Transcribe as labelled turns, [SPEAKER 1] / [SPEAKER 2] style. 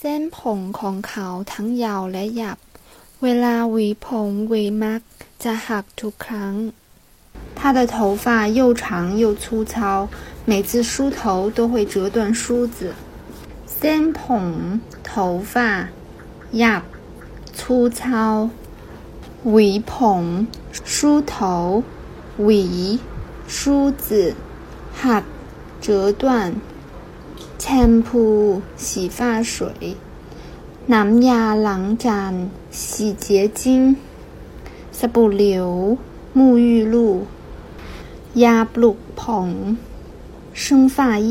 [SPEAKER 1] เส้นผมของเขาทั้งยาวและหยับ เวลาหวีผมหวีมักจะหักทุกครั้ง他的头发又长又粗糙，每次梳头都会折断梳子。เส้นผม头发หยับ粗糙หวีผม梳头หวี梳子หัก折断 แชมพู洗发水น้ำยาล้างจาน洗洁精สบู่เหลว沐浴露ยาปลุกผม生发液